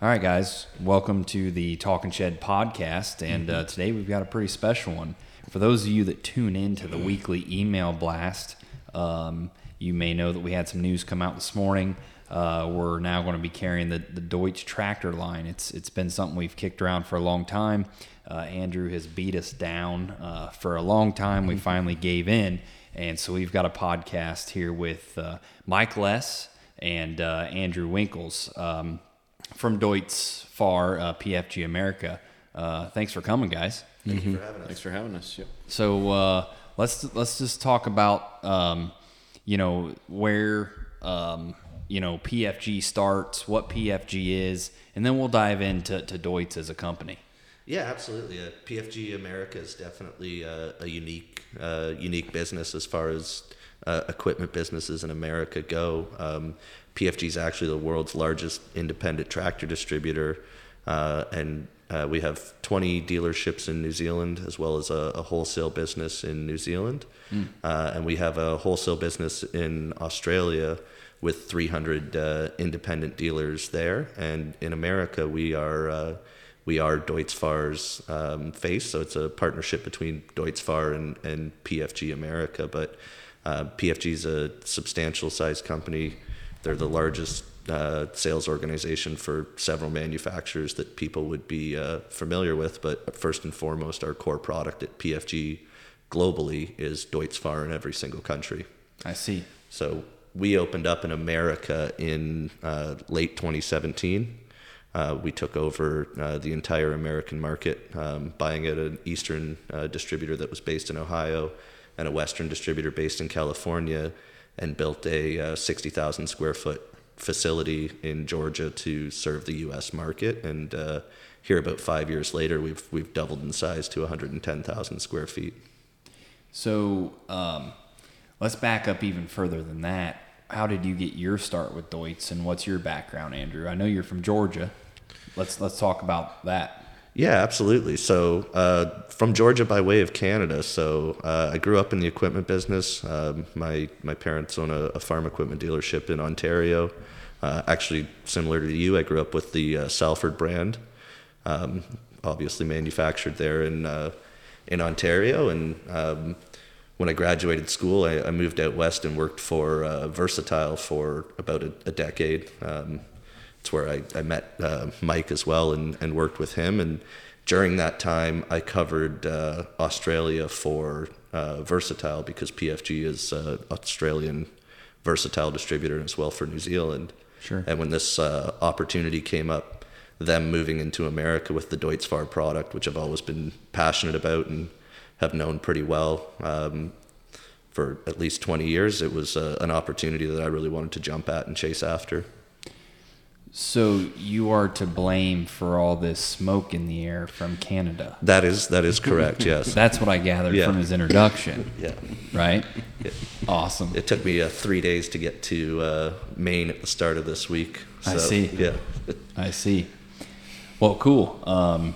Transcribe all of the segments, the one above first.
All right, guys, welcome to the Talk and Shed podcast. And uh, today we've got a pretty special one. For those of you that tune in to the weekly email blast, um, you may know that we had some news come out this morning. Uh, we're now going to be carrying the, the Deutz tractor line. It's it's been something we've kicked around for a long time. Uh, Andrew has beat us down uh, for a long time. We finally gave in, and so we've got a podcast here with uh, Mike Less and uh, Andrew Winkels um, from Deutz-Fahr uh, PFG America. Uh, thanks for coming, guys. Thank you for having us. Thanks for having us. Yep. So uh, let's let's just talk about um, you know where um, you know PFG starts, what PFG is, and then we'll dive into to Deutz as a company. Yeah, absolutely. Uh, PFG America is definitely uh, a unique, uh, unique business as far as uh, equipment businesses in America go. Um, PFG is actually the world's largest independent tractor distributor, uh, and uh, we have 20 dealerships in New Zealand as well as a, a wholesale business in New Zealand, uh, and we have a wholesale business in Australia with 300 uh, independent dealers there, and in America we are. Uh, we are Deutz-Fahr's um, face, so it's a partnership between Deutz-Fahr and, and PFG America. But uh, PFG is a substantial sized company. They're the largest uh, sales organization for several manufacturers that people would be uh, familiar with. But first and foremost, our core product at PFG globally is Deutz-Fahr in every single country. I see. So we opened up in America in uh, late 2017. Uh, we took over uh, the entire American market, um, buying at an Eastern uh, distributor that was based in Ohio and a Western distributor based in California, and built a uh, 60,000 square foot facility in Georgia to serve the U.S. market. And uh, here, about five years later, we've we've doubled in size to 110,000 square feet. So um, let's back up even further than that. How did you get your start with Deutz, and what's your background, Andrew? I know you're from Georgia. Let's let's talk about that. Yeah, absolutely. So, uh, from Georgia by way of Canada. So, uh, I grew up in the equipment business. Um, my my parents own a, a, farm equipment dealership in Ontario. Uh, actually, similar to you, I grew up with the uh, Salford brand, um, obviously manufactured there in uh, in Ontario. And um, when I graduated school, I, I, moved out west and worked for uh, Versatile for about a, a decade. It's where I, I met uh, Mike as well and, and worked with him. And during that time, I covered uh, Australia for uh, Versatile because PFG is uh, Australian Versatile distributor as well for New Zealand. Sure. And when this uh, opportunity came up, them moving into America with the Deutz-Fahr product, which I've always been passionate about and have known pretty well um, for at least 20 years, it was uh, an opportunity that I really wanted to jump at and chase after. So you are to blame for all this smoke in the air from Canada. That is that is correct. Yes. That's what I gathered Yeah. from his introduction. yeah. Right. It, Awesome. it took me uh, three days to get to uh, Maine at the start of this week. I see. Yeah. I see. Well, cool. Um,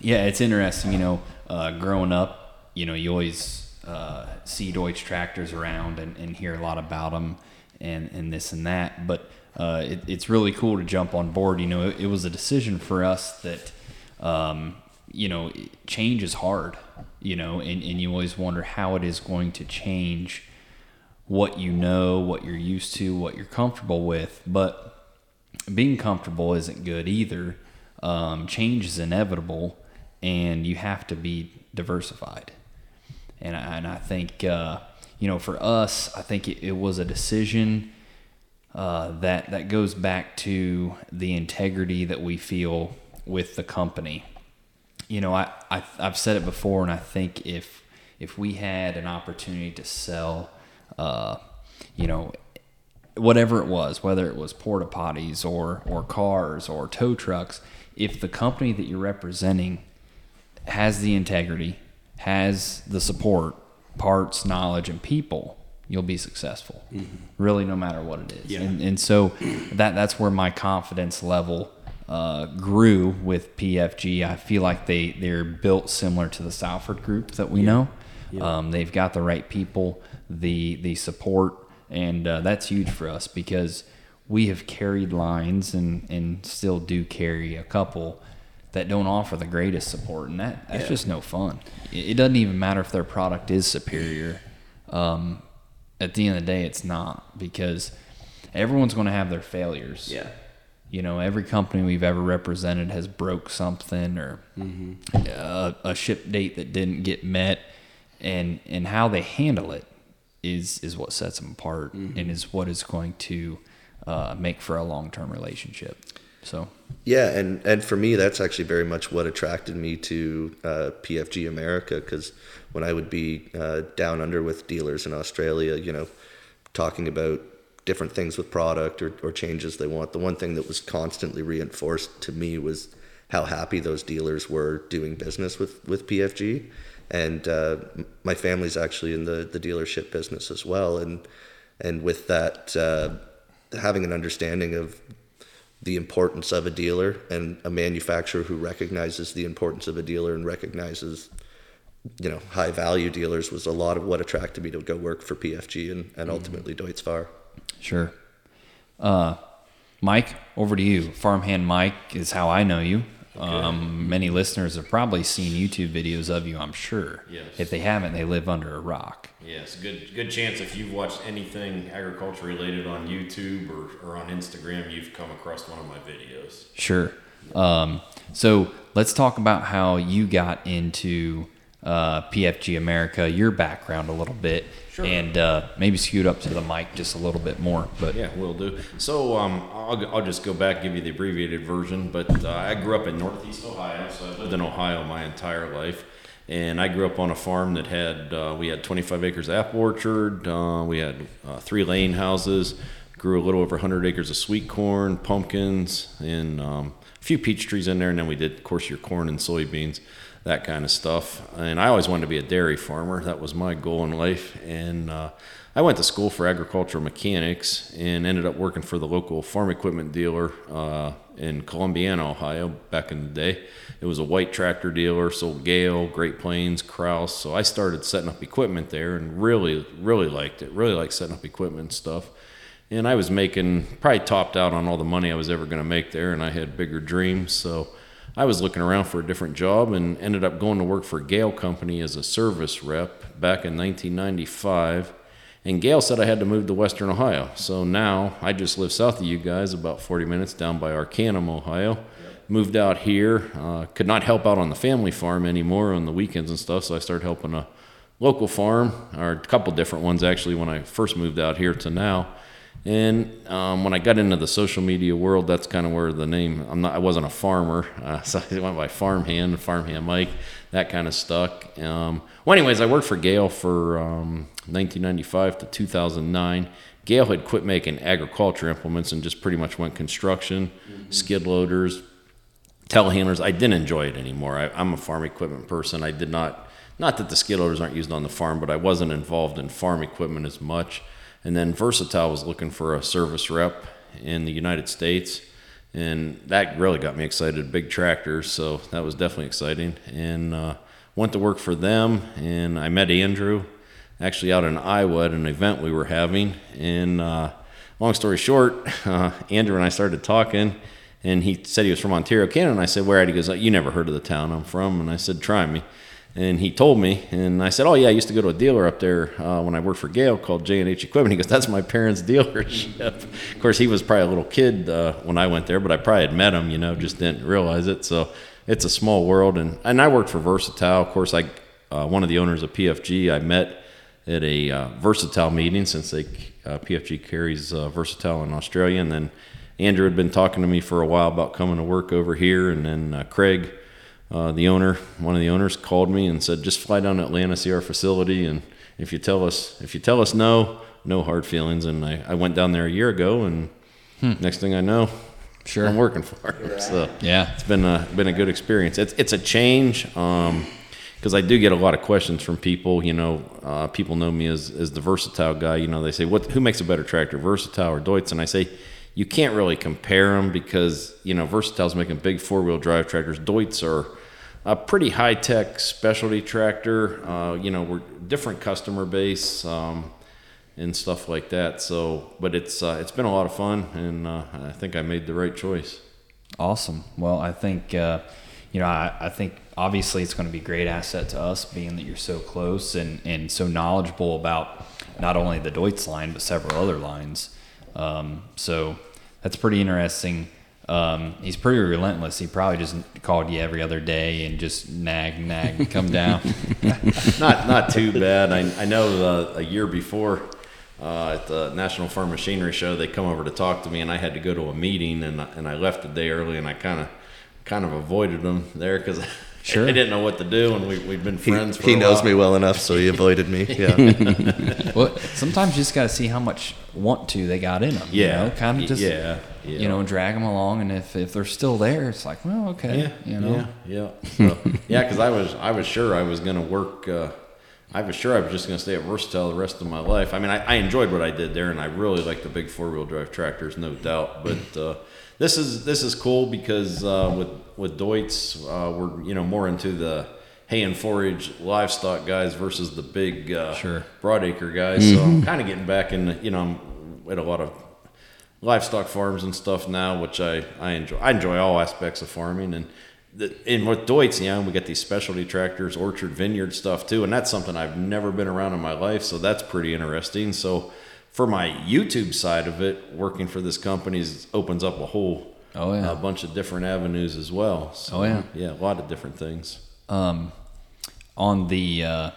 yeah, it's interesting. You know, uh, growing up, you know, you always uh, see Deutz tractors around and, and hear a lot about them and, and this and that. But uh, it, it's really cool to jump on board. You know, it, it was a decision for us that, um, you know, change is hard, you know, and, and you always wonder how it is going to change what you know, what you're used to, what you're comfortable with. But being comfortable isn't good either. Um, change is inevitable, and you have to be diversified. And I, and I think uh, you know, for us, I think it, it was a decision uh, that that goes back to the integrity that we feel with the company. You know, I, I I've said it before, and I think if if we had an opportunity to sell, uh, you know, whatever it was, whether it was porta potties or or cars or tow trucks, if the company that you're representing has the integrity, has the support, parts, knowledge, and people, you'll be successful. Really, no matter what it is. Yeah. And, and so that that's where my confidence level uh, grew with PFG. I feel like they they're built similar to the Salford Group that we know. Um, they've got the right people, the the support, and uh, that's huge for us because we have carried lines and, and still do carry a couple that don't offer the greatest support, and that that's Yeah. just no fun. It, it doesn't even matter if their product is superior. Um, at the end of the day, it's not because everyone's going to have their failures. Yeah. You know, every company we've ever represented has broke something or a, a ship date that didn't get met, and and how they handle it is is what sets them apart and is what is going to uh, make for a long term relationship. So Yeah, and and for me, that's actually very much what attracted me to uh, PFG America because when I would be uh, down under with dealers in Australia, you know, talking about different things with product or, or changes they want, the one thing that was constantly reinforced to me was how happy those dealers were doing business with with PFG, and uh, my family's actually in the the dealership business as well, and and with that, uh, having an understanding of the importance of a dealer and a manufacturer who recognizes the importance of a dealer and recognizes you know high value dealers was a lot of what attracted me to go work for PFG and, and ultimately Deutz Fahr. sure, uh, Mike, over to you. Farmhand Mike is how I know you. Um, many listeners have probably seen YouTube videos of you. I'm sure. Yes. If they haven't, they live under a rock. Yes, good good chance if you've watched anything agriculture related on YouTube or, or on Instagram, you've come across one of my videos. Sure. Um, so let's talk about how you got into uh, PFG America, your background a little bit, Sure. and uh, maybe scoot up to the mic just a little bit more. But Yeah, we'll do. So um, I'll, I'll just go back give you the abbreviated version. But uh, I grew up in Northeast Ohio, so I lived in Ohio my entire life. And I grew up on a farm that had uh, we had 25 acres of apple orchard. Uh, we had uh, three lane houses. Grew a little over 100 acres of sweet corn, pumpkins, and um, few peach trees in there. And then we did, of course, your corn and soybeans that kind of stuff. And I always wanted to be a dairy farmer. That was my goal in life. And uh, I went to school for agricultural mechanics and ended up working for the local farm equipment dealer uh, in Columbiana, Ohio, back in the day. It was a white tractor dealer, sold Gehl, Great Plains, Krause. So I started setting up equipment there and really, really liked it. Really liked setting up equipment and stuff. And I was making probably topped out on all the money I was ever going to make there, and I had bigger dreams. So I was looking around for a different job and ended up going to work for Gehl Company as a service rep back in 1995. And Gehl said I had to move to Western Ohio. So now I just live south of you guys, about 40 minutes down by Arcanum, Ohio. Moved out here, uh, could not help out on the family farm anymore on the weekends and stuff. So I started helping a local farm, or a couple different ones actually, when I first moved out here to now. And um, when I got into the social media world, that's kind of where the name. I'm not. I wasn't a farmer, uh, so I went by Farmhand, Farmhand Mike, that kind of stuck. Um, well, anyways, I worked for Gehl for um, 1995 to 2009. Gehl had quit making agriculture implements and just pretty much went construction, skid loaders, telehandlers. I didn't enjoy it anymore. I, I'm a farm equipment person. I did not. Not that the skid loaders aren't used on the farm, but I wasn't involved in farm equipment as much. And then Versatile was looking for a service rep in the United States. And that really got me excited. Big tractors, so that was definitely exciting. And uh, went to work for them, and I met Andrew actually out in Iowa at an event we were having. And uh, long story short, uh, Andrew and I started talking, and he said he was from Ontario, Canada. And I said, Where at? He goes, You never heard of the town I'm from? And I said, Try me. And he told me, and I said, "Oh yeah, I used to go to a dealer up there uh, when I worked for Gehl called J and H Equipment." He goes, "That's my parents' dealership." of course, he was probably a little kid uh, when I went there, but I probably had met him, you know, just didn't realize it. So it's a small world, and and I worked for Versatile. Of course, I uh, one of the owners of PFG. I met at a uh, Versatile meeting since they uh, PFG carries uh, Versatile in Australia, and then Andrew had been talking to me for a while about coming to work over here, and then Craig uh, the owner, one of the owners, called me and said, "Just fly down to Atlanta, see our facility, and if you tell us, if you tell us no, no hard feelings." And I, I went down there a year ago, and next thing I know, Sure. I'm working for him. So Yeah. it's been a been a good experience. It's it's a change because I do get a lot of questions from people. You know, uh, people know me as as the versatile guy. You know, they say, "What? Who makes a better tractor, Versatile or Deutz?" And I say. You can't really compare them because you know Versatile's making big four wheel drive tractors. Deutz are a pretty high tech specialty tractor. Uh, you know, we're different customer base. Um, and stuff like that. So, but it's uh, it's been a lot of fun, and uh, I think I made the right choice. Awesome. Well, I think uh, you know I, I think obviously it's going to be a great asset to us, being that you're so close and and so knowledgeable about not only the Deutz line but several other lines. Um, so that's pretty interesting. Um, he's pretty relentless. He probably just called you every other day and just nag, nag, come down. not not too bad. I, I know a year before uh, at the National Farm Machinery Show, they come over to talk to me, and I had to go to a meeting, and and I left the day early, and I kind of kind of avoided them there because sure. I didn't know what to do, and we we'd been friends. He, he knows me well enough, so he avoided me. Yeah. well, sometimes you just got to see how much want to they got in them. Yeah. You know? Kind of just yeah, yeah. You know, drag them along, and if, if they're still there, it's like, well, okay. Yeah. You know. Yeah. Yeah. So, yeah, because I was I was sure I was going to work. Uh, I was sure I was just going to stay at Versatile the rest of my life. I mean, I, I, enjoyed what I did there, and I really like the big four wheel drive tractors, no doubt. But uh, this is this is cool because uh, with with Deutz, uh, we're you know more into the hay and forage livestock guys versus the big uh, sure. broadacre guys. Mm-hmm. So I'm kind of getting back in. You know, I'm at a lot of livestock farms and stuff now, which I I enjoy. I enjoy all aspects of farming and the, and with Deutz, you know, we got these specialty tractors, orchard, vineyard stuff too, and that's something I've never been around in my life, so that's pretty interesting. So, for my YouTube side of it, working for this company opens up a whole oh yeah a bunch of different avenues as well. So, oh yeah, yeah, a lot of different things. Um, on the uh,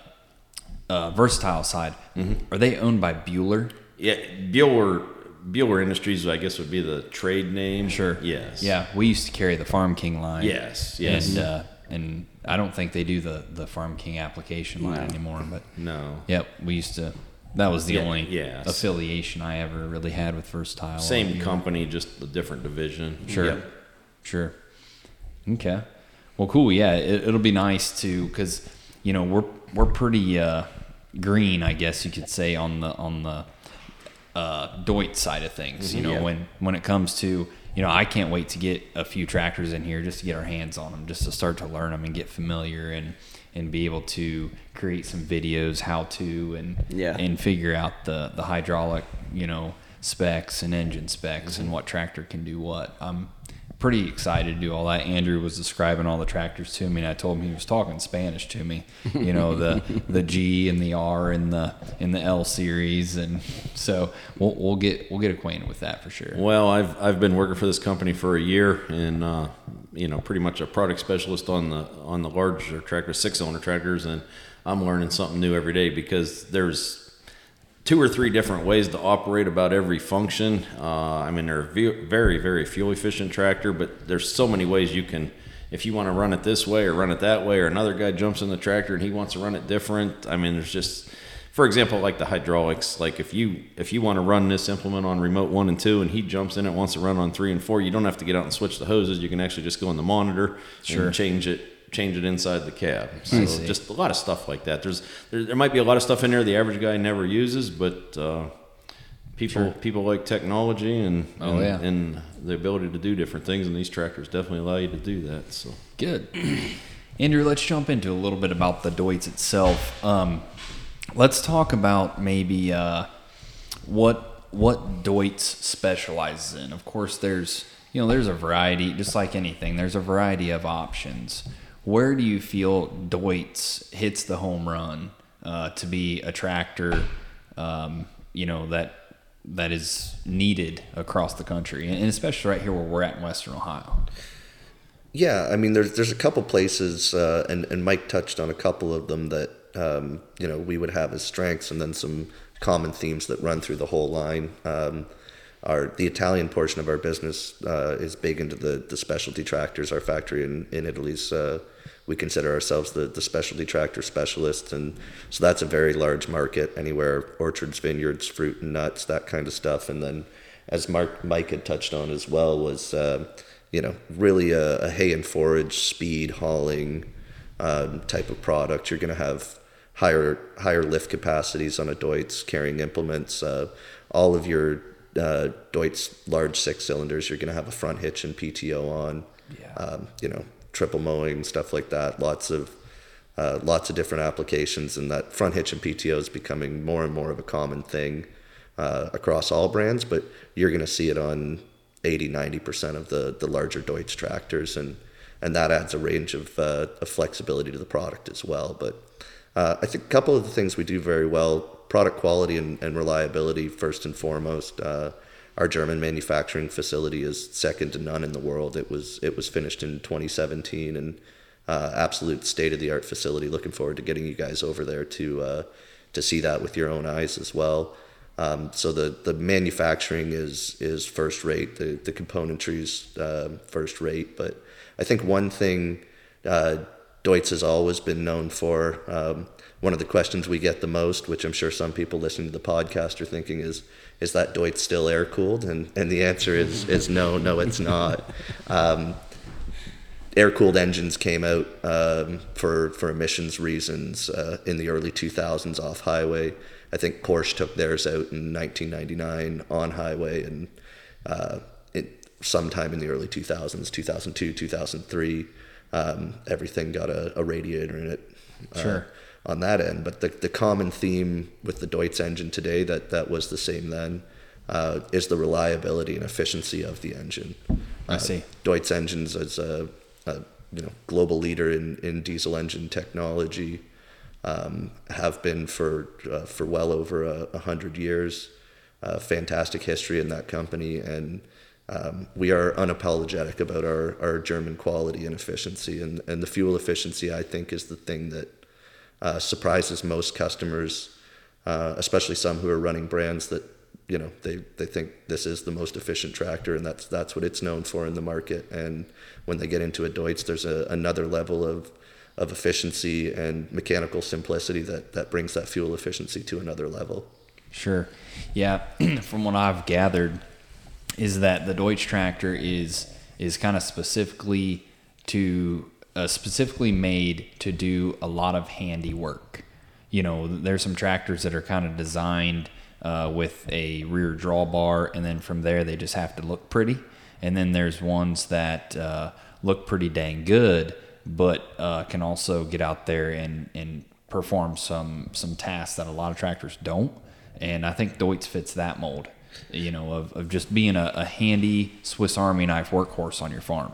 uh, versatile side, mm-hmm. are they owned by Buhler? Yeah, Buhler Buhler Industries, I guess, would be the trade name. Sure. Yes. Yeah, we used to carry the Farm King line. Yes. Yes. And uh, and I don't think they do the the Farm King application line no. anymore. But no. Yep, we used to. That was the yeah, only affiliation I ever really had with Versatile. Same company, just a different division. Sure. Yep. Sure. Okay. Well, cool. Yeah, it, will be nice to because you know we're we're pretty uh, green, I guess you could say on the on the uh, Deutz side of things. Mm-hmm, you know, yeah. when when it comes to you know, I can't wait to get a few tractors in here just to get our hands on them, just to start to learn them and get familiar and and be able to create some videos how to and yeah. and figure out the the hydraulic you know specs and engine specs mm-hmm. and what tractor can do what. I'm pretty excited to do all that. Andrew was describing all the tractors to me, and I told him he was talking Spanish to me. You know, the the G and the R and the in the L series, and so we'll, we'll get we'll get acquainted with that for sure. Well, I've I've been working for this company for a year, and uh, you know, pretty much a product specialist on the on the larger tractors, six owner tractors, and I'm learning something new every day because there's two or three different ways to operate about every function. Uh, I mean, they're a very, very fuel efficient tractor, but there's so many ways you can, if you want to run it this way or run it that way, or another guy jumps in the tractor and he wants to run it different. I mean, there's just, for example, like the hydraulics. Like if you if you want to run this implement on remote one and two, and he jumps in it wants to run on three and four, you don't have to get out and switch the hoses. You can actually just go in the monitor sure. and change it change it inside the cab. So just a lot of stuff like that. There's there, there, might be a lot of stuff in there the average guy never uses, but uh, people sure. people like technology and oh, and, yeah. and the ability to do different things, and these tractors definitely allow you to do that. So good. Andrew, let's jump into a little bit about the Deutz itself. Um, let's talk about maybe uh, what what Deutz specializes in. Of course, there's you know there's a variety, just like anything. There's a variety of options where do you feel Deutz hits the home run uh, to be a tractor, um, you know that that is needed across the country, and especially right here where we're at in Western Ohio? Yeah, I mean, there's there's a couple places, uh, and and Mike touched on a couple of them that um, you know we would have as strengths, and then some common themes that run through the whole line. Um, our the Italian portion of our business uh, is big into the, the specialty tractors. Our factory in in Italy's uh, we consider ourselves the, the specialty tractor specialists, and so that's a very large market. Anywhere orchards, vineyards, fruit and nuts, that kind of stuff. And then, as Mark Mike had touched on as well, was uh, you know really a, a, hay and forage speed hauling um, type of product. You're going to have higher higher lift capacities on a Deutz carrying implements. Uh, all of your uh, Deutz large six cylinders, you're going to have a front hitch and PTO on. Yeah. Um, you know, triple mowing stuff like that. Lots of uh, lots of different applications, and that front hitch and PTO is becoming more and more of a common thing uh, across all brands. But you're going to see it on 80, 90% of the, the larger Deutz tractors, and, and that adds a range of, uh, of flexibility to the product as well. But uh, I think a couple of the things we do very well product quality and, and reliability, first and foremost. Uh, our German manufacturing facility is second to none in the world. It was it was finished in 2017 and uh, absolute state of the art facility. Looking forward to getting you guys over there to uh, to see that with your own eyes as well. Um, so the, the manufacturing is is first rate. The the componentry is uh, first rate. But I think one thing uh, Deutz has always been known for. Um, one of the questions we get the most, which I'm sure some people listening to the podcast are thinking, is is that Deutz still air cooled? And and the answer is is no, no, it's not. Um, air cooled engines came out um, for for emissions reasons uh, in the early 2000s off highway. I think Porsche took theirs out in 1999 on highway, and uh, it, sometime in the early 2000s, 2002, 2003, um, everything got a, a, radiator in it. Uh, sure. On that end, but the, the common theme with the Deutz engine today that that was the same then uh, is the reliability and efficiency of the engine. I see. Deutz engines as a, a you know global leader in, in diesel engine technology um, have been for uh, for well over a, a hundred years. Uh, fantastic history in that company, and um, we are unapologetic about our, our German quality and efficiency. And, and the fuel efficiency, I think, is the thing that uh, surprises most customers, uh, especially some who are running brands that you know they, they think this is the most efficient tractor, and that's that's what it's known for in the market. And when they get into a Deutz, there's a, another level of of efficiency and mechanical simplicity that, that brings that fuel efficiency to another level. Sure. Yeah. From what I've gathered, is that the Deutz tractor is is kind of specifically to uh, specifically made to do a lot of handy work. You know, there's some tractors that are kind of designed uh, with a rear drawbar, and then from there they just have to look pretty. And then there's ones that uh, look pretty dang good, but uh, can also get out there and, and perform some some tasks that a lot of tractors don't. And I think Deutz fits that mold, you know, of, of just being a, a handy Swiss Army knife workhorse on your farm.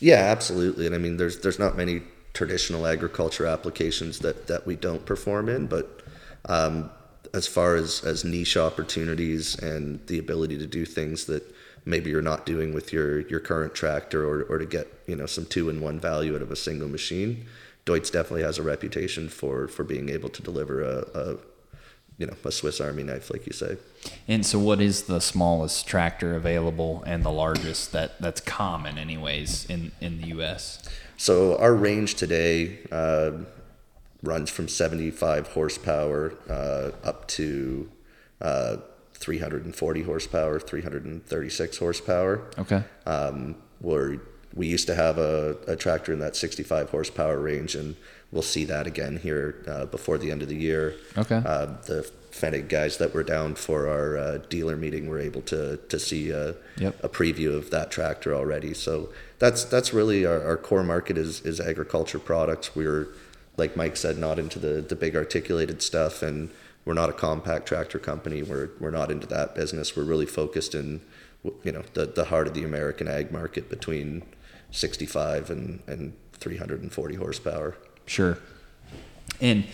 Yeah, absolutely. And I mean, there's there's not many traditional agriculture applications that, that we don't perform in, but um, as far as, as niche opportunities and the ability to do things that maybe you're not doing with your your current tractor or, or to get you know some two in one value out of a single machine Deutz definitely has a reputation for for being able to deliver a, a you know a Swiss Army knife like you say and so what is the smallest tractor available and the largest that that's common anyways in in the US so our range today uh, runs from 75 horsepower uh, up to uh, 340 horsepower, 336 horsepower. Okay. Um, where we used to have a, a, tractor in that 65 horsepower range, and we'll see that again here uh, before the end of the year. Okay. Uh, the Fennig guys that were down for our uh, dealer meeting were able to to see a, yep. a preview of that tractor already. So that's that's really our, our core market is is agriculture products. We're like Mike said, not into the the big articulated stuff and we're not a compact tractor company. We're we're not into that business. We're really focused in you know the the heart of the American ag market between 65 and and 340 horsepower. Sure. And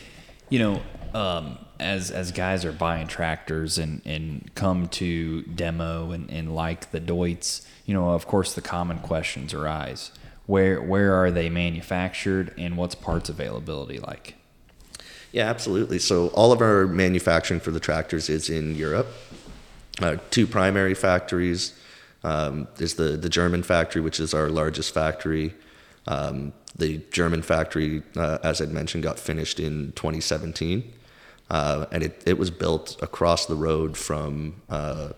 you know, um, as as guys are buying tractors and and come to demo and and like the Deutz, you know, of course the common questions arise. Where where are they manufactured and what's parts availability like? Yeah, absolutely. So all of our manufacturing for the tractors is in Europe. Uh, two primary factories. Um, is the the German factory, which is our largest factory. Um, the German factory, uh, as I'd mentioned, got finished in 2017, uh, and it, it was built across the road from uh,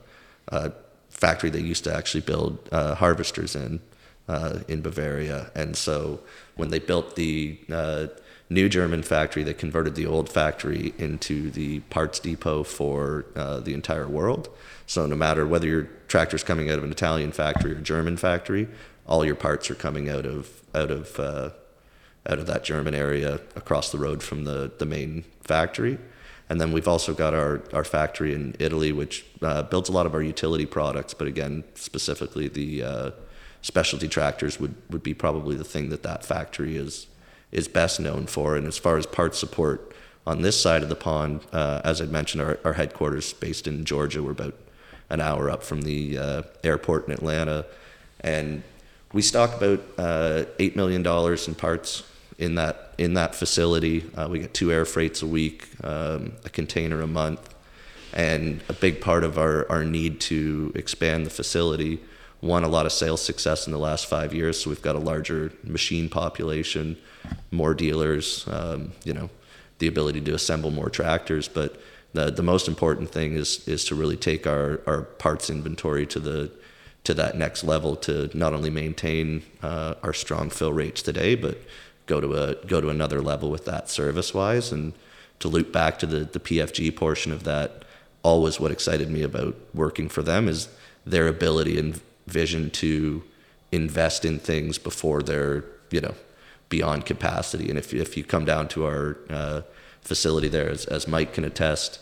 a factory they used to actually build uh, harvesters in uh, in Bavaria. And so when they built the new German factory they converted the old factory into the parts depot for uh, the entire world. So no matter whether your tractor's coming out of an Italian factory or German factory, all your parts are coming out of out of uh, out of that German area across the road from the, the main factory. And then we've also got our, our factory in Italy, which uh, builds a lot of our utility products, but again, specifically the uh, specialty tractors would, would be probably the thing that that factory is is best known for. And as far as parts support on this side of the pond, uh, as I mentioned, our, our headquarters based in Georgia. We're about an hour up from the uh, airport in Atlanta, and we stock about uh, eight million dollars in parts in that in that facility. Uh, we get two air freights a week, um, a container a month, and a big part of our, our need to expand the facility. Won a lot of sales success in the last five years, so we've got a larger machine population, more dealers, um, you know, the ability to assemble more tractors. But the the most important thing is is to really take our, our parts inventory to the to that next level to not only maintain uh, our strong fill rates today, but go to a go to another level with that service wise and to loop back to the the PFG portion of that. Always, what excited me about working for them is their ability and vision to invest in things before they're you know beyond capacity. And if if you come down to our uh, facility there, as, as Mike can attest,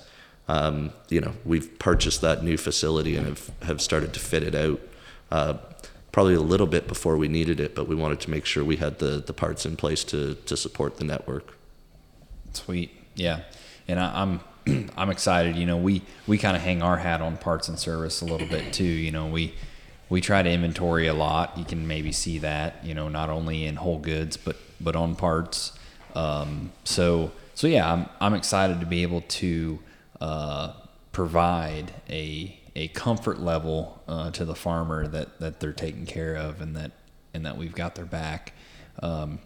um, you know we've purchased that new facility and have have started to fit it out. Uh, probably a little bit before we needed it, but we wanted to make sure we had the, the parts in place to, to support the network. Sweet, yeah, and I, I'm I'm excited. You know, we we kind of hang our hat on parts and service a little bit too. You know, we we try to inventory a lot. You can maybe see that. You know, not only in whole goods but but on parts. Um, so so yeah, I'm I'm excited to be able to uh, provide a a comfort level uh, to the farmer that that they're taken care of and that and that we've got their back. Um,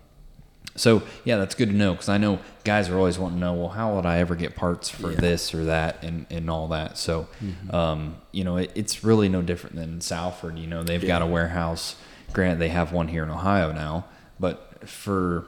so yeah, that's good to know because I know guys are always wanting to know, well, how would I ever get parts for Yeah. this or that and, and all that. So, um, you know, it, it's really no different than Salford. You know, they've got a warehouse. Grant, they have one here in Ohio now, but for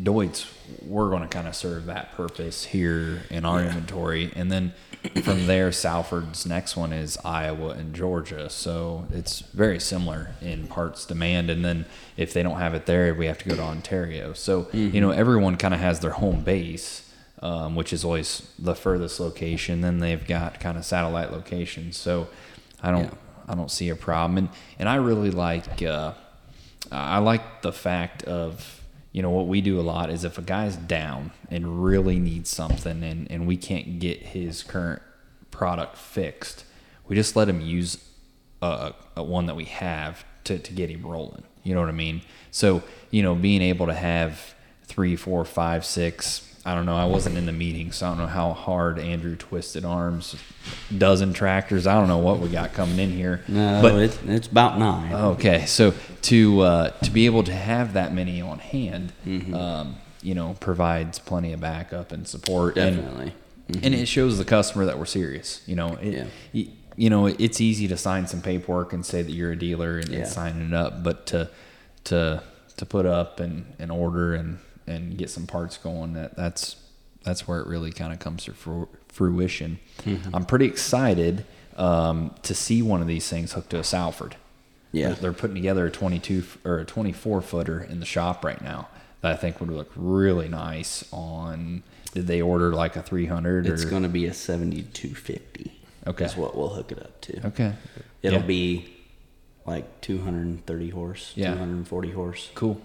Deutz, we're going to kind of serve that purpose here in our inventory, and then from there, Salford's next one is Iowa and Georgia. So it's very similar in parts demand, and then if they don't have it there, we have to go to Ontario. So you know, everyone kind of has their home base, um, which is always the furthest location. Then they've got kind of satellite locations. So I don't, Yeah. I don't see a problem, and and I really like. Uh, I like the fact of you know what we do a lot is if a guy's down and really needs something and, and we can't get his current product fixed, we just let him use a, a one that we have to, to get him rolling. You know what I mean? So, you know, being able to have three, four, five, six, I don't know, I wasn't in the meeting, so I don't know how hard Andrew twisted arms, dozen tractors, I don't know what we got coming in here. No, but it's, it's about nine. Okay, so to uh, to be able to have that many on hand, Mm-hmm. um, you know, provides plenty of backup and support. and- Definitely. Mm-hmm. and it shows the customer that we're serious. You know, it, Yeah. y- you know, it's easy to sign some paperwork and say that you're a dealer and, and Yeah. signing it up, but to to to put up and, and order and, and get some parts going, that that's that's where it really kind of comes to fruition. Mm-hmm. I'm pretty excited um, to see one of these things hooked to a Salford. Yeah. They're, they're putting together a 22 or a 24 footer in the shop right now that I think would look really nice on. Did they order like a 300 It's going to be a 7250. Okay. Is what we'll hook it up to. Okay. It'll Yeah. be like 230 horse, Yeah. 240 horse. Cool.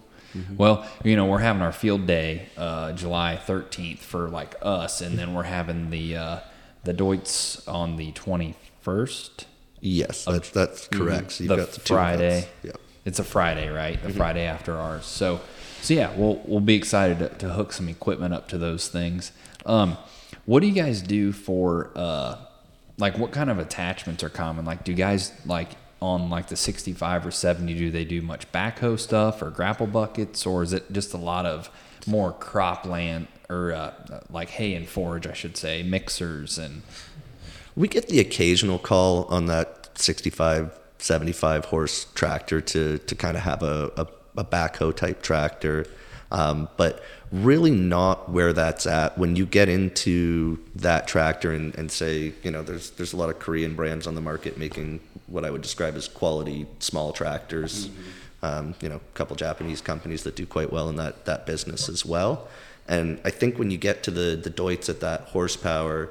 Well, you know, we're having our field day uh, July 13th for like us, and then we're having the uh, the Deutz on the 21st. Yes, that's that's correct. So you've the got the two Friday. Yep. It's a Friday, right? The Friday after ours. So, so yeah, we'll we'll be excited to, to hook some equipment up to those things. Um, what do you guys do for uh, like what kind of attachments are common? Like, do you guys like on like the 65 or 70? Do they do much backhoe stuff or grapple buckets, or is it just a lot of more cropland or uh, like hay and forage, I should say, mixers and We get the occasional call on that 65, 75 horse tractor to, to kind of have a, a, a backhoe type tractor, um, but really not where that's at. When you get into that tractor and, and say, you know, there's there's a lot of Korean brands on the market making what I would describe as quality small tractors. Um, you know, a couple Japanese companies that do quite well in that that business as well. And I think when you get to the the Deutz at that horsepower,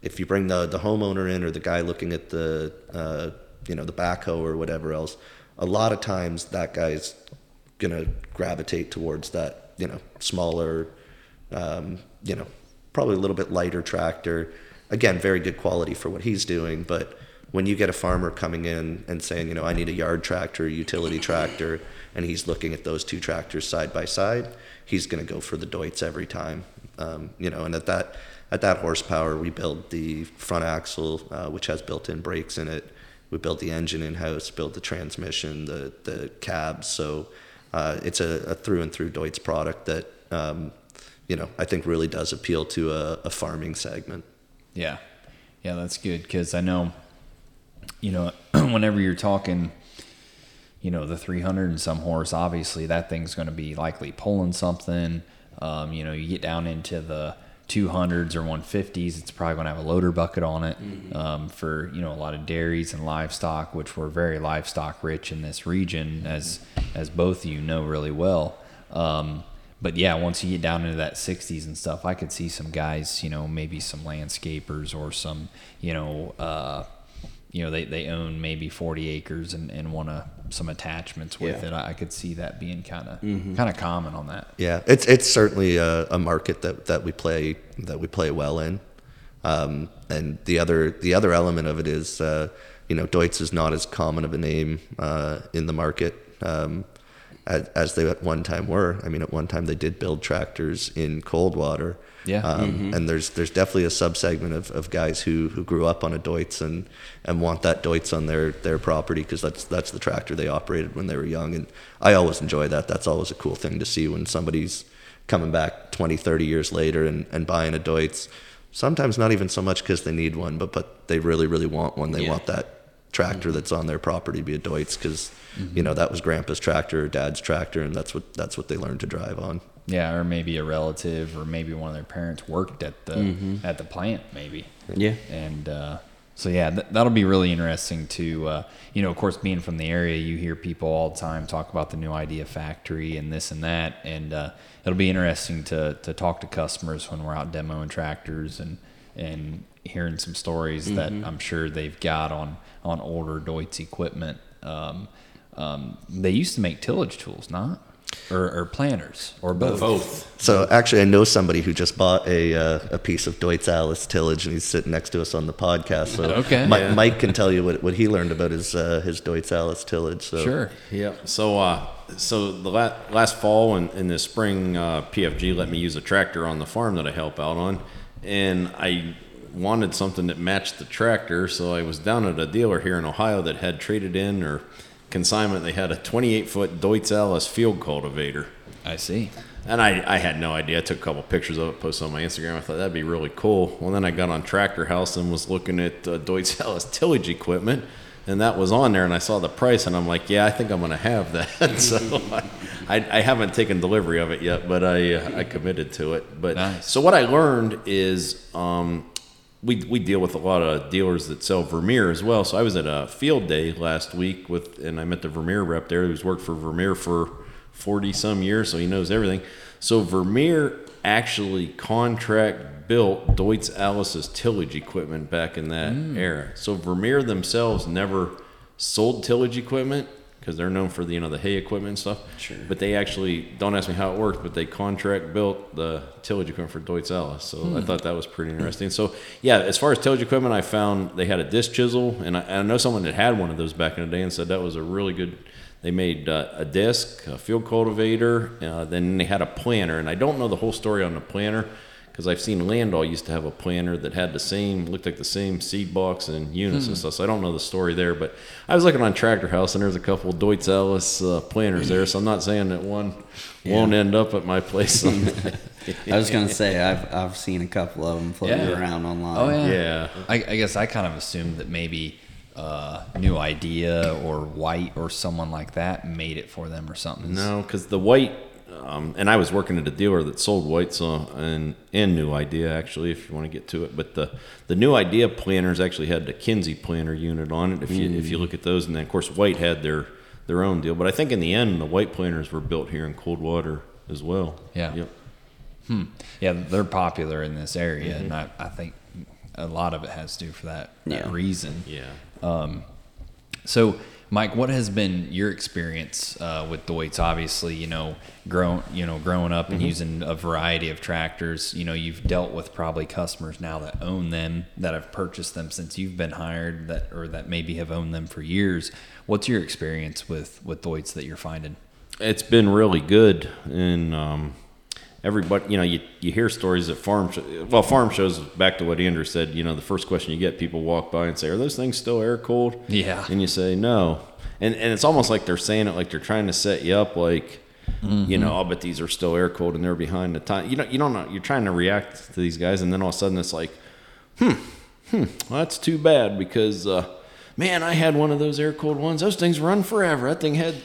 if you bring the the homeowner in or the guy looking at the uh, you know the backhoe or whatever else, a lot of times that guy's gonna gravitate towards that you know smaller, um, you know probably a little bit lighter tractor. Again, very good quality for what he's doing, but when you get a farmer coming in and saying, you know, I need a yard tractor, utility tractor, and he's looking at those two tractors side by side, he's going to go for the Deutz every time. Um, you know, and at that at that horsepower, we build the front axle, uh, which has built-in brakes in it. We build the engine in house, build the transmission, the the cabs. So uh, it's a, a through and through Deutz product that um, you know I think really does appeal to a, a farming segment. Yeah, yeah, that's good because I know, you know, whenever you're talking, you know, the 300 and some horse, obviously that thing's going to be likely pulling something. Um, you know, you get down into the 200s or 150s, it's probably going to have a loader bucket on it um, for you know a lot of dairies and livestock, which we're very livestock rich in this region, as as both of you know really well. Um, but yeah, once you get down into that 60s and stuff, I could see some guys, you know, maybe some landscapers or some, you know, uh, you know, they, they own maybe 40 acres and, and want to some attachments with Yeah. it. I, I could see that being kind of kind of common on that. Yeah, it's it's certainly a, a market that, that we play that we play well in, um, and the other the other element of it is uh, you know Deutz is not as common of a name uh, in the market um, as, as they at one time were. I mean, at one time they did build tractors in Coldwater. Yeah. Um, mm-hmm. and there's there's definitely a subsegment of, of guys who, who grew up on a Deutz and, and want that Deutz on their, their property because that's that's the tractor they operated when they were young and I always enjoy that. That's always a cool thing to see when somebody's coming back 20, 30 years later and, and buying a Deutz. Sometimes not even so much because they need one, but but they really really want one. They Yeah. want that tractor mm-hmm. that's on their property to be a Deutz because you mm-hmm. know that was Grandpa's tractor or Dad's tractor and that's what that's what they learned to drive on. Yeah, or maybe a relative, or maybe one of their parents worked at the at the plant, maybe. Yeah. And uh, so yeah, th- that'll be really interesting to uh, you know, of course, being from the area, you hear people all the time talk about the New Idea factory and this and that, and uh, it'll be interesting to to talk to customers when we're out demoing tractors and and hearing some stories that I'm sure they've got on on older Deutz equipment. Um, um, they used to make tillage tools, not or, or planters or both. Both. So actually, I know somebody who just bought a uh, a piece of Deutz-Allis tillage, and he's sitting next to us on the podcast. So Okay. Mi- Yeah. Mike can tell you what, what he learned about his uh, his Deutz-Allis tillage. So Sure. Yeah. So, uh, so the la- last fall and in the spring, uh, PFG let me use a tractor on the farm that I help out on, and I wanted something that matched the tractor. So I was down at a dealer here in Ohio that had traded in or consignment. They had a 28 foot Deutz-Allis field cultivator. I see. And I, I had no idea. I took a couple pictures of it, posted on my Instagram. I thought that'd be really cool. Well, then I got on Tractor House and was looking at uh, Deutz-Allis tillage equipment, and that was on there. And I saw the price, and I'm like, yeah, I think I'm going to have that. so I, I, I haven't taken delivery of it yet, but I uh, I committed to it. But Nice. so what I learned is um, we we deal with a lot of dealers that sell Vermeer as well. So I was at a field day last week with, and I met the Vermeer rep there who's worked for Vermeer for forty some years, so he knows everything. So Vermeer actually contract built Deutz-Allis's tillage equipment back in that mm. era. So Vermeer themselves never sold tillage equipment because they're known for the you know the hay equipment and stuff. Sure. But they actually don't ask me how it worked, but they contract built the tillage equipment for Deutz-Allis. So I thought that was pretty interesting. So yeah, as far as tillage equipment, I found they had a disc chisel, and I, I know someone that had one of those back in the day and said that was a really good. They made uh, a disc, a field cultivator, uh, then they had a planter, and I don't know the whole story on the planter because I've seen Landoll used to have a planter that had the same, looked like the same seed box and units and stuff. So I don't know the story there, but I was looking on Tractor House and there's a couple of Deutz-Allis uh, planters there. So I'm not saying that one won't end up at my place. I was gonna say I've I've seen a couple of them floating Yeah. around online. Oh yeah. Yeah. I, I guess I kind of assumed that maybe uh, New Idea or White or someone like that made it for them or something. No, because the white, um, and I was working at a dealer that sold white, so and and New Idea actually, if you want to get to it. But the the New Idea planters actually had the Kinze planter unit on it. If you if you look at those, and then of course White had their their own deal. But I think in the end, the white planers were built here in Coldwater as well. Yeah. Yep. Hmm. Yeah, they're popular in this area, Mm-hmm. and I, I think a lot of it has to do for that, that Yeah. reason. Yeah. Um, So, Mike, what has been your experience uh, with Deutz? Obviously, you know, grown, you know, growing up and Mm-hmm. using a variety of tractors. You know, you've dealt with probably customers now that own them, that have purchased them since you've been hired, that or that maybe have owned them for years. What's your experience with with Deutz that you're finding? It's been really good, and um, everybody, you know, you, you hear stories at farm, sh- well, farm shows. Back to what Andrew said, you know, the first question you get, people walk by and say, "Are those things still air cooled?" Yeah. and you say no, and and it's almost like they're saying it like they're trying to set you up, like. You know, oh, but these are still air cooled and they're behind the time. You know, you don't know. You're trying to react to these guys, and then all of a sudden it's like, hmm, well, that's too bad because, uh, man, I had one of those air cooled ones. Those things run forever. That thing had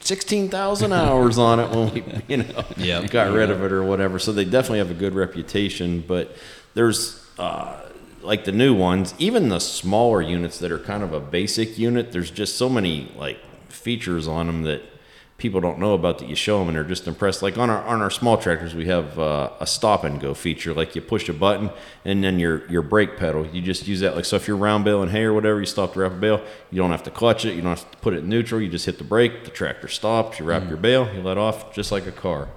sixteen thousand hours on it when we, you know, Yep. got rid of it or whatever. So they definitely have a good reputation. But there's uh, like the new ones, even the smaller units that are kind of a basic unit. There's just so many like features on them that people don't know about that you show them and they're just impressed. Like on our on our small tractors, we have uh, a stop and go feature. Like you push a button and then your your brake pedal, you just use that. Like so, if you're round baling hay or whatever, you stop to wrap a bale. You don't have to clutch it. You don't have to put it in neutral. You just hit the brake. The tractor stops. You wrap your bale. You let off just like a car.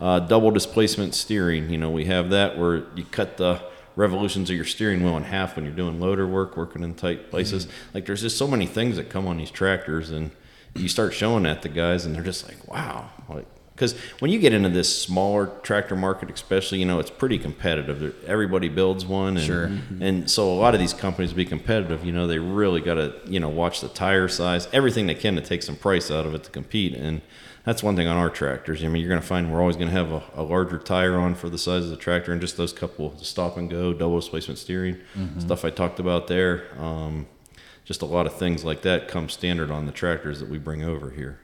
Uh, double displacement steering. You know we have that where you cut the revolutions of your steering wheel in half when you're doing loader work, working in tight places. Like there's just so many things that come on these tractors and you start showing that the guys and they're just like wow like because when you get into this smaller tractor market especially you know it's pretty competitive There- everybody builds one and, Sure. and so a lot of these companies be competitive you know they really got to you know watch the tire size everything they can to take some price out of it to compete and that's one thing on our tractors. I mean, you're going to find we're always going to have a, a larger tire on for the size of the tractor, and just those couple stop and go, double displacement steering stuff I talked about there. Um, just a lot of things like that come standard on the tractors that we bring over here.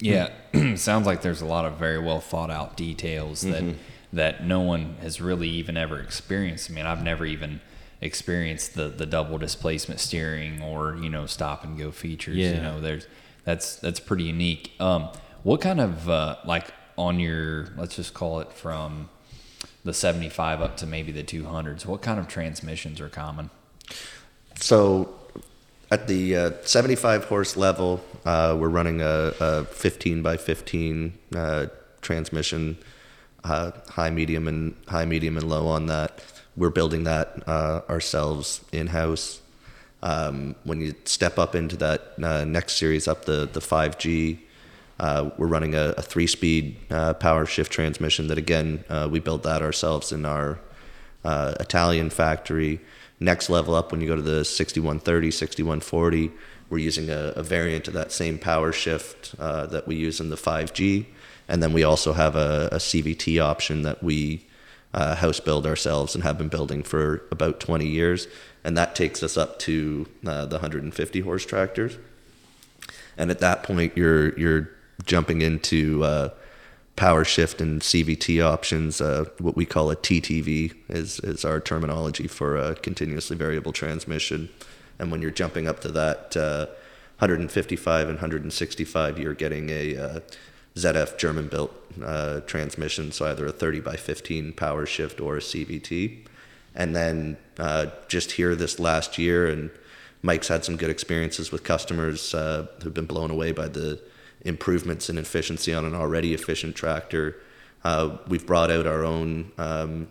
Yeah, sounds like there's a lot of very well thought out details that that no one has really even ever experienced. I mean, I've never even experienced the the double displacement steering or you know stop and go features. Yeah. You know, there's that's that's pretty unique. Um, what kind of uh, like on your let's just call it from the 75 up to maybe the 200s? What kind of transmissions are common? So at the uh, 75 horse level, uh, we're running a, a 15 by 15 uh, transmission, uh, high, medium, and high, medium, and low on that. We're building that uh, ourselves in house. Um, when you step up into that uh, next series, up the the 5G, uh, we're running a, a three-speed uh, power shift transmission. That again, we built that ourselves in our Italian factory. Next level up, when you go to the 6130, 6140, we're using a, a variant of that same power shift uh, that we use in the 5G. And then we also have a, a CVT option that we uh, house build ourselves and have been building for about 20 years. And that takes us up to uh, the 150 horse tractors. And at that point, you're you're jumping into uh, power shift and CVT options. Uh, what we call a TTV is is our terminology for a continuously variable transmission. And when you're jumping up to that uh, 155 and 165, you're getting a uh, ZF German built uh, transmission, so either a 30 by 15 power shift or a CVT. And then uh, just here this last year, and Mike's had some good experiences with customers uh, who've been blown away by the improvements in efficiency on an already efficient tractor. Uh, we've brought out our own um,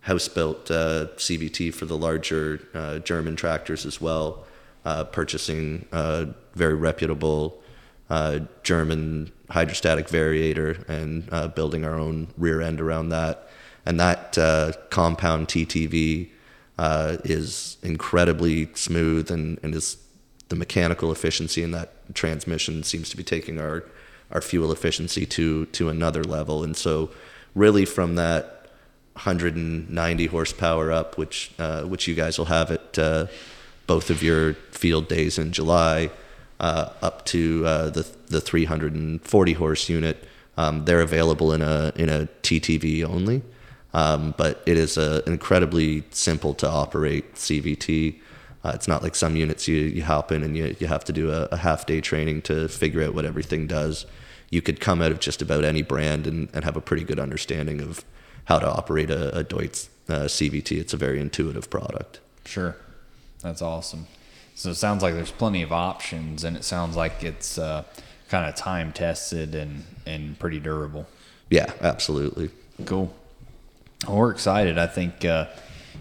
house built uh, CVT for the larger uh, German tractors as well, uh, purchasing a very reputable uh, German hydrostatic variator and uh, building our own rear end around that. And that uh, compound TTV uh, is incredibly smooth and, and is the mechanical efficiency in that transmission seems to be taking our, our fuel efficiency to, to another level. And so, really, from that 190 horsepower up, which, uh, which you guys will have at uh, both of your field days in July, uh, up to uh, the, the 340 horse unit, um, they're available in a, in a TTV only. Um, but it is a incredibly simple to operate CVT. Uh, it's not like some units you, you hop in and you, you have to do a, a half day training to figure out what everything does. You could come out of just about any brand and, and have a pretty good understanding of how to operate a, a Deutz uh, CVT. It's a very intuitive product. Sure. That's awesome. So it sounds like there's plenty of options, and it sounds like it's uh, kind of time tested and, and pretty durable. Yeah, absolutely. Cool. Well, we're excited. I think uh,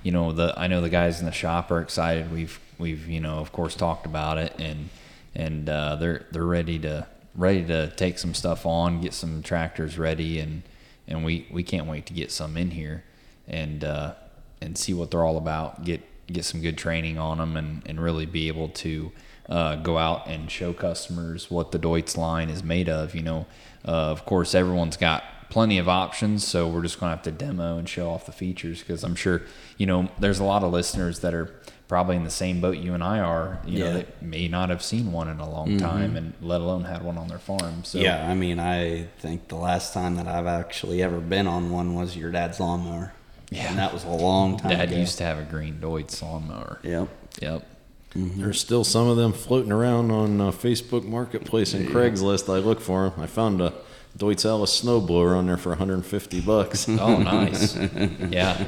you know the I know the guys in the shop are excited. We've we've you know of course talked about it and and uh, they're they're ready to ready to take some stuff on, get some tractors ready, and and we we can't wait to get some in here and uh, and see what they're all about. Get get some good training on them and and really be able to uh, go out and show customers what the Deutz line is made of. You know, uh, of course, everyone's got plenty of options, so we're just going to have to demo and show off the features because I'm sure you know there's a lot of listeners that are probably in the same boat you and I are. You know, Yeah. that may not have seen one in a long time, and let alone had one on their farm. So Yeah, I mean, I think the last time that I've actually ever been on one was your dad's lawnmower. Yeah. and that was a long time Dad ago. used to have a green Deutz lawnmower. Yep. Yep. There's still some of them floating around on uh, Facebook Marketplace and Craigslist. I look for them. I found a Deutz-Allis snowblower on there for 150 bucks. Oh, nice. yeah.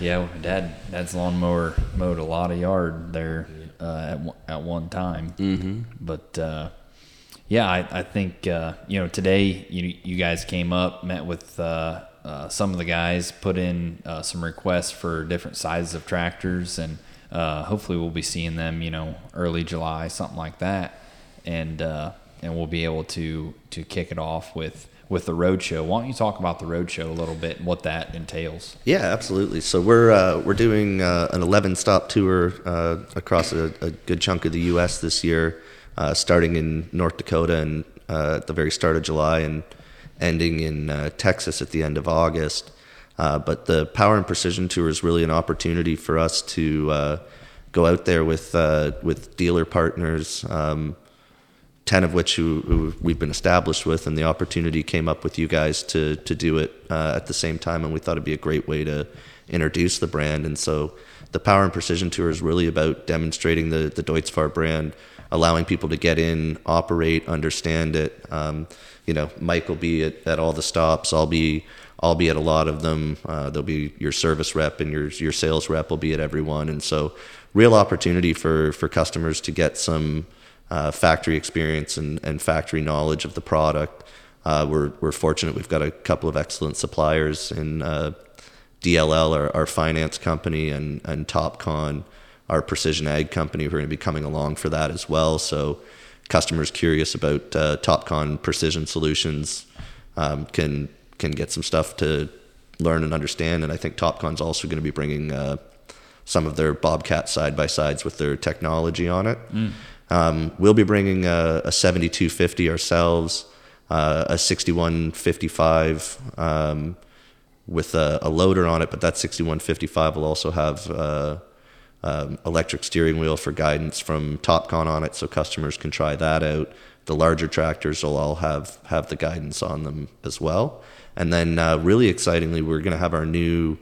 Yeah, Dad. Dad's lawnmower mowed a lot of yard there uh, at one, at one time. Mm-hmm. But uh, yeah, I, I think uh, you know today you you guys came up, met with uh, uh, some of the guys, put in uh, some requests for different sizes of tractors, and uh, hopefully we'll be seeing them. You know, early July, something like that, and uh, and we'll be able to to kick it off with with the road show. Why don't you talk about the road show a little bit and what that entails? Yeah, absolutely. So we're uh, we're doing uh, an 11 stop tour uh, across a, a good chunk of the U.S. this year, uh, starting in North Dakota and uh, at the very start of July and ending in uh, Texas at the end of August. But the Power and Precision Tour is really an opportunity for us to go out there with with dealer partners. Um, 10 of which who, who we've been established with, and the opportunity came up with you guys to, to do it uh, at the same time. And we thought it'd be a great way to introduce the brand. And so the Power and Precision Tour is really about demonstrating the, the Deutz-Fahr brand, allowing people to get in, operate, understand it. Um, you know, Mike will be at, at all the stops. I'll be I'll be at a lot of them. Uh, there'll be your service rep and your your sales rep will be at every one. And so, real opportunity for for customers to get some uh, factory experience and, and factory knowledge of the product. Uh, we're, we're fortunate we've got a couple of excellent suppliers in uh, DLL, our, our finance company, and, and TopCon, our precision ag company, who are going to be coming along for that as well. So, customers curious about uh, TopCon precision solutions um, can can get some stuff to learn and understand. And I think TopCon's also going to be bringing uh, some of their Bobcat side by sides with their technology on it. Um, we'll be bringing a, a 7250 ourselves, uh, a 6155 um, with a, a loader on it, but that 6155 will also have uh, um, electric steering wheel for guidance from TopCon on it, so customers can try that out. The larger tractors will all have have the guidance on them as well. And then, uh, really excitingly, we're going to have our new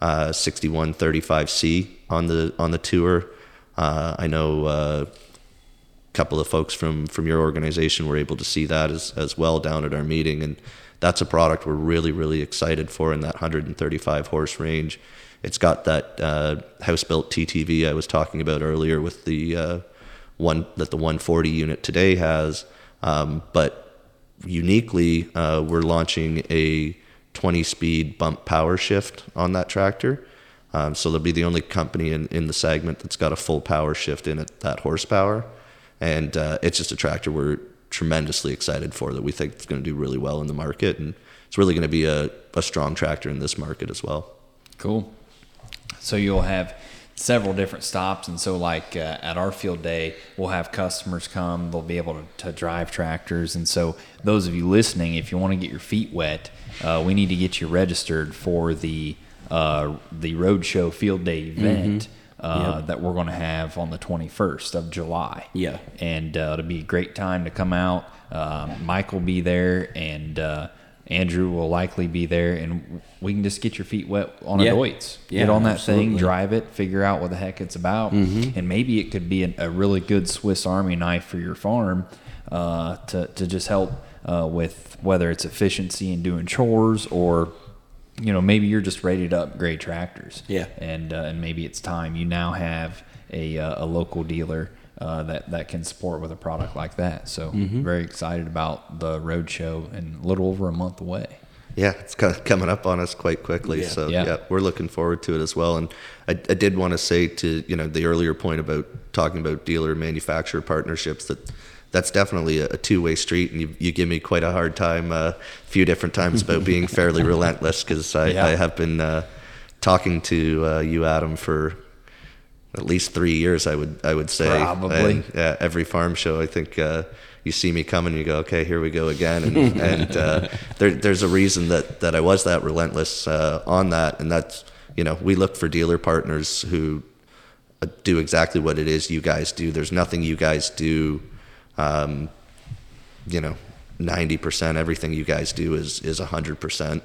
uh, 6135C on the on the tour. Uh, I know uh, couple of folks from from your organization were able to see that as as well down at our meeting, and that's a product we're really really excited for in that 135 horse range. It's got that uh, house built TTV I was talking about earlier with the uh, one that the 140 unit today has, um, but uniquely uh, we're launching a 20 speed bump power shift on that tractor. Um, so they'll be the only company in, in the segment that's got a full power shift in it, that horsepower. And uh, it's just a tractor we're tremendously excited for that we think it's going to do really well in the market. And it's really going to be a, a strong tractor in this market as well. Cool. So you'll have several different stops, and so like uh, at our field day, we'll have customers come. They'll be able to, to drive tractors, and so those of you listening, if you want to get your feet wet, uh, we need to get you registered for the uh, the roadshow field day event. Uh, That we're going to have on the 21st of July. Yeah. and uh, it'll be a great time to come out. Um, Mike will be there, and uh, Andrew will likely be there, and we can just get your feet wet on Yeah. a Deutz. Yeah, get on that absolutely. thing, drive it, figure out what the heck it's about, and maybe it could be a, a really good Swiss Army knife for your farm uh, to to just help uh, with whether it's efficiency in doing chores or you know maybe you're just ready to upgrade tractors. Yeah. and uh, and maybe it's time you now have a uh, a local dealer. Uh, that that can support with a product like that, so very excited about the road show and a little over a month away. Yeah, it's kind of coming up on us quite quickly. Yeah. So Yeah. yeah. we're looking forward to it as well. And I, I did want to say to you know the earlier point about talking about dealer manufacturer partnerships that that's definitely a, a two way street. And you, you give me quite a hard time uh, a few different times about being fairly relentless because I, Yeah. I have been uh, talking to uh, you, Adam, for at least three years. I would I would say Probably. And, yeah, every farm show, I think uh, you see me coming, you go, okay, here we go again, and, and uh, there, there's a reason that that I was that relentless uh, on that, and that's you know we look for dealer partners who uh, do exactly what it is you guys do. There's nothing you guys do, um, you know, ninety percent. Everything you guys do is is hundred percent,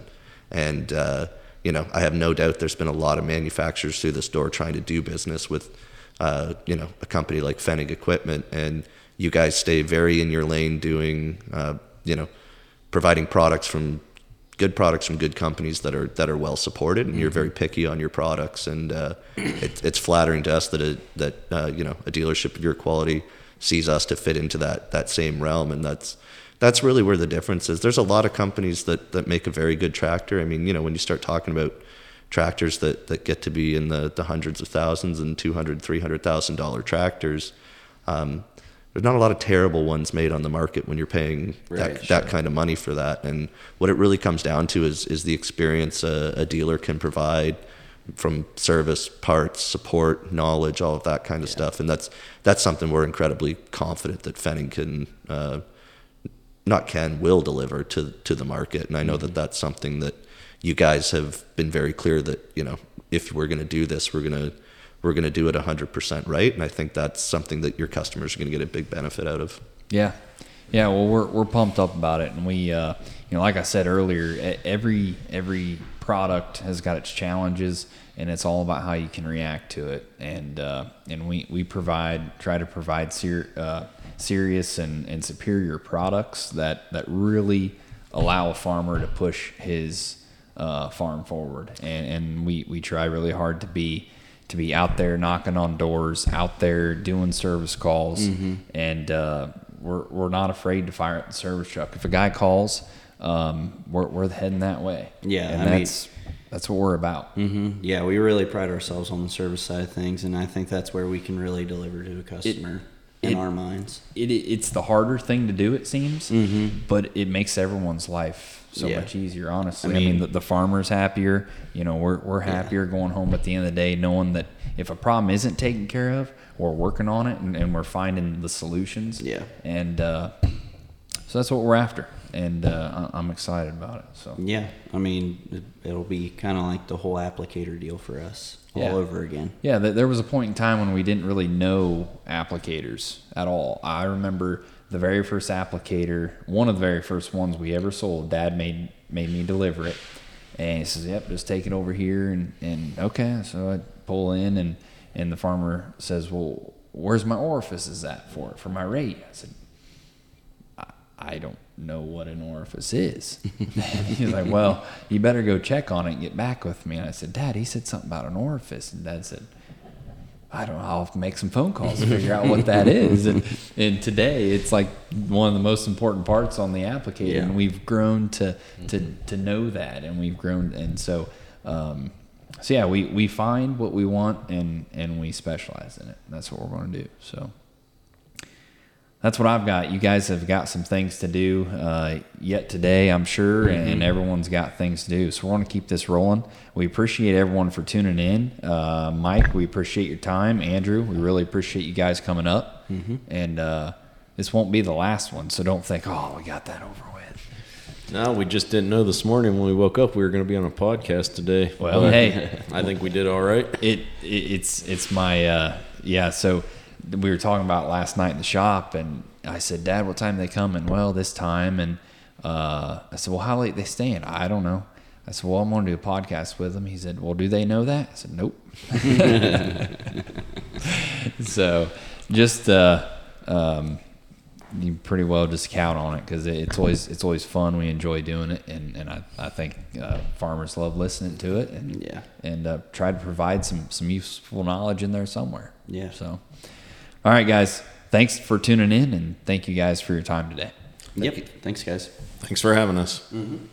and uh, you know I have no doubt there's been a lot of manufacturers through this door trying to do business with, uh, you know, a company like Fennig Equipment, and you guys stay very in your lane doing, uh, you know, providing products from good products from good companies that are that are well supported, and you're very picky on your products, and uh, it, it's flattering to us that a, that uh, you know a dealership of your quality sees us to fit into that that same realm, and that's that's really where the difference is. There's a lot of companies that that make a very good tractor. I mean, you know, when you start talking about tractors that that get to be in the the hundreds of thousands and two hundred, three hundred thousand dollar tractors. Um, there's not a lot of terrible ones made on the market when you're paying Right, that, that kind of money for that. And what it really comes down to is is the experience a, a dealer can provide from service, parts, support, knowledge, all of that kind of stuff. And that's that's something we're incredibly confident that Fennig can, uh, not can, will deliver to to the market. And I know that that's something that you guys have been very clear that you know if we're going to do this, we're going to we're going to do it 100% right. And I think that's something that your customers are going to get a big benefit out of. Yeah, yeah. Well, we're we're pumped up about it, and we, uh, you know, like I said earlier, every every product has got its challenges, and it's all about how you can react to it. And uh, and we we provide try to provide ser- uh, serious and, and superior products that that really allow a farmer to push his uh, farm forward. And and we we try really hard to be to be out there knocking on doors, out there doing service calls, and uh, we're we're not afraid to fire up the service truck. If a guy calls, um, we're we're heading that way. Yeah, and I mean- that's that's what we're about. hmm Yeah, we really pride ourselves on the service side of things, and I think that's where we can really deliver to a customer in it- our minds. It, it's the harder thing to do, it seems, but it makes everyone's life so Mm-hmm. Yeah. much easier. Honestly, I I mean, mean- the, the farmer's happier. You know, we're we're happier going home at the end of the day, knowing that if a problem isn't taken care of, we're working on it and, and we're finding the solutions. Yeah. and uh, so that's what we're after, and uh, I'm excited about it. So Yeah, I mean, it, it'll be kind of like the whole applicator deal for us all Yeah. over again. Yeah, th- there was a point in time when we didn't really know applicators at all. I remember the very first applicator, one of the very first ones we ever sold. Dad made made me deliver it, and he says, "Yep, just take it over here." And and okay, so I pull in, and and the farmer says, "Well, where's my orifices at for for my rate?" I said, I, I don't know what an orifice is. He's like, well, you better go check on it and get back with me. And I said, Dad, he said something about an orifice. And Dad said, I don't know. I'll have to make some phone calls to figure out what that is. And, and today it's like one of the most important parts on the applicator. Yeah. And we've grown to, to, to know that. And we've grown. And so, um, so yeah, we, we find what we want and, and we specialize in it. That's what we're going to do. So that's what I've got. You guys have got some things to do uh, yet today, I'm sure, and everyone's got things to do. So we're going to keep this rolling. We appreciate everyone for tuning in. Uh, Mike, we appreciate your time. Andrew, we really appreciate you guys coming up. And uh, this won't be the last one, so don't think, oh, we got that over with. No, we just didn't know this morning when we woke up we were going to be on a podcast today. Well, hey. I think we did all right. It, it it's it's my uh, yeah. So we were talking about last night in the shop, and I said, Dad, what time they coming? Well, this time, and uh, I said, well, how late they staying? I don't know. I said, well, I'm going to do a podcast with them. He said, well, do they know that? I said, nope. so just, uh, um, you pretty well just count on it because it's always it's always fun. We enjoy doing it, and, and I, I think uh, farmers love listening to it, and Yeah. and uh, try to provide some some useful knowledge in there somewhere. Yeah. So, all right, guys, thanks for tuning in, and thank you guys for your time today. Yep. Thanks, guys. Thanks for having us. Mm-hmm.